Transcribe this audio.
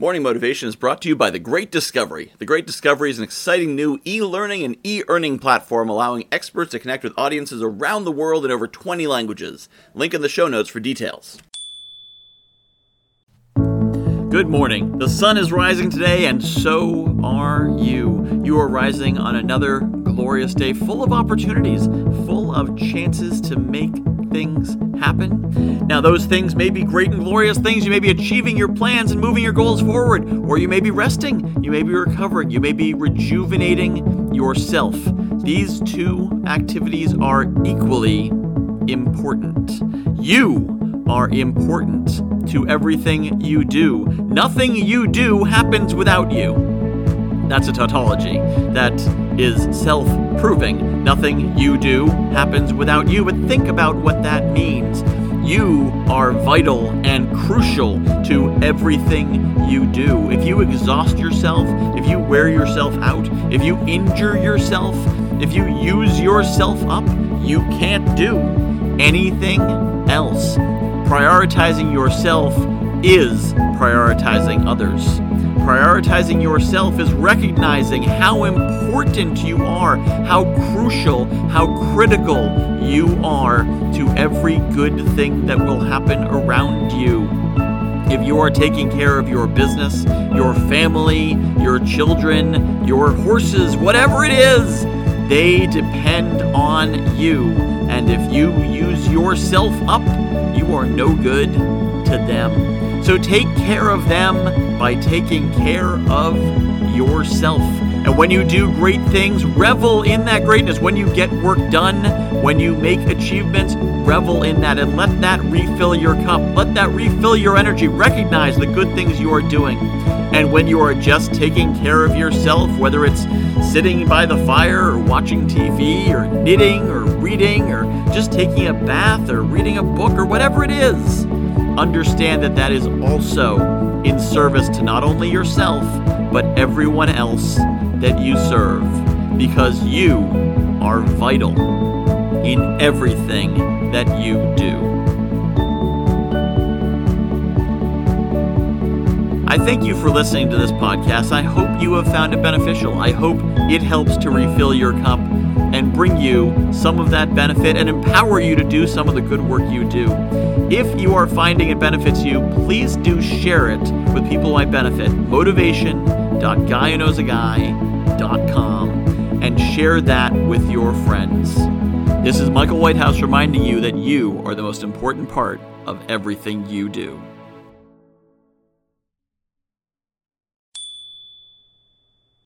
Morning Motivation is brought to you by The Great Discovery. The Great Discovery is an exciting new e learning and e earning platform allowing experts to connect with audiences around the world in over 20 languages. Link in the show notes for details. Good morning. The sun is rising today, and so are you. You are rising on another glorious day full of opportunities, full of chances to make things happen. Now, those things may be great and glorious things. You may be achieving your plans and moving your goals forward, or you may be resting, you may be recovering, you may be rejuvenating yourself. These two activities are equally important. You are important to everything you do. Nothing you do happens without you. That's a tautology that is self proving. Nothing you do happens without you, but think about what that means. You are vital and crucial to everything you do. If you exhaust yourself, if you wear yourself out, if you injure yourself, if you use yourself up, you can't do anything else. Prioritizing yourself is prioritizing others. Prioritizing yourself is recognizing how important you are, how crucial, how critical you are to every good thing that will happen around you. If you are taking care of your business, your family, your children, your horses, whatever it is, they depend on you. And if you use yourself up, you are no good to them. So take care of them by taking care of yourself. And when you do great things, revel in that greatness. When you get work done, when you make achievements, revel in that and let that refill your cup. Let that refill your energy. Recognize the good things you are doing. And when you are just taking care of yourself, whether it's sitting by the fire or watching TV or knitting or reading or just taking a bath or reading a book or whatever it is, understand that that is also in service to not only yourself, but everyone else that you serve, because you are vital in everything that you do. I thank you for listening to this podcast. I hope you have found it beneficial. I hope it helps to refill your cup and bring you some of that benefit and empower you to do some of the good work you do. If you are finding it benefits you, please do share it with people who might benefit. Motivation.guywhoknowsaguy.com and share that with your friends. This is Michael Whitehouse reminding you that you are the most important part of everything you do.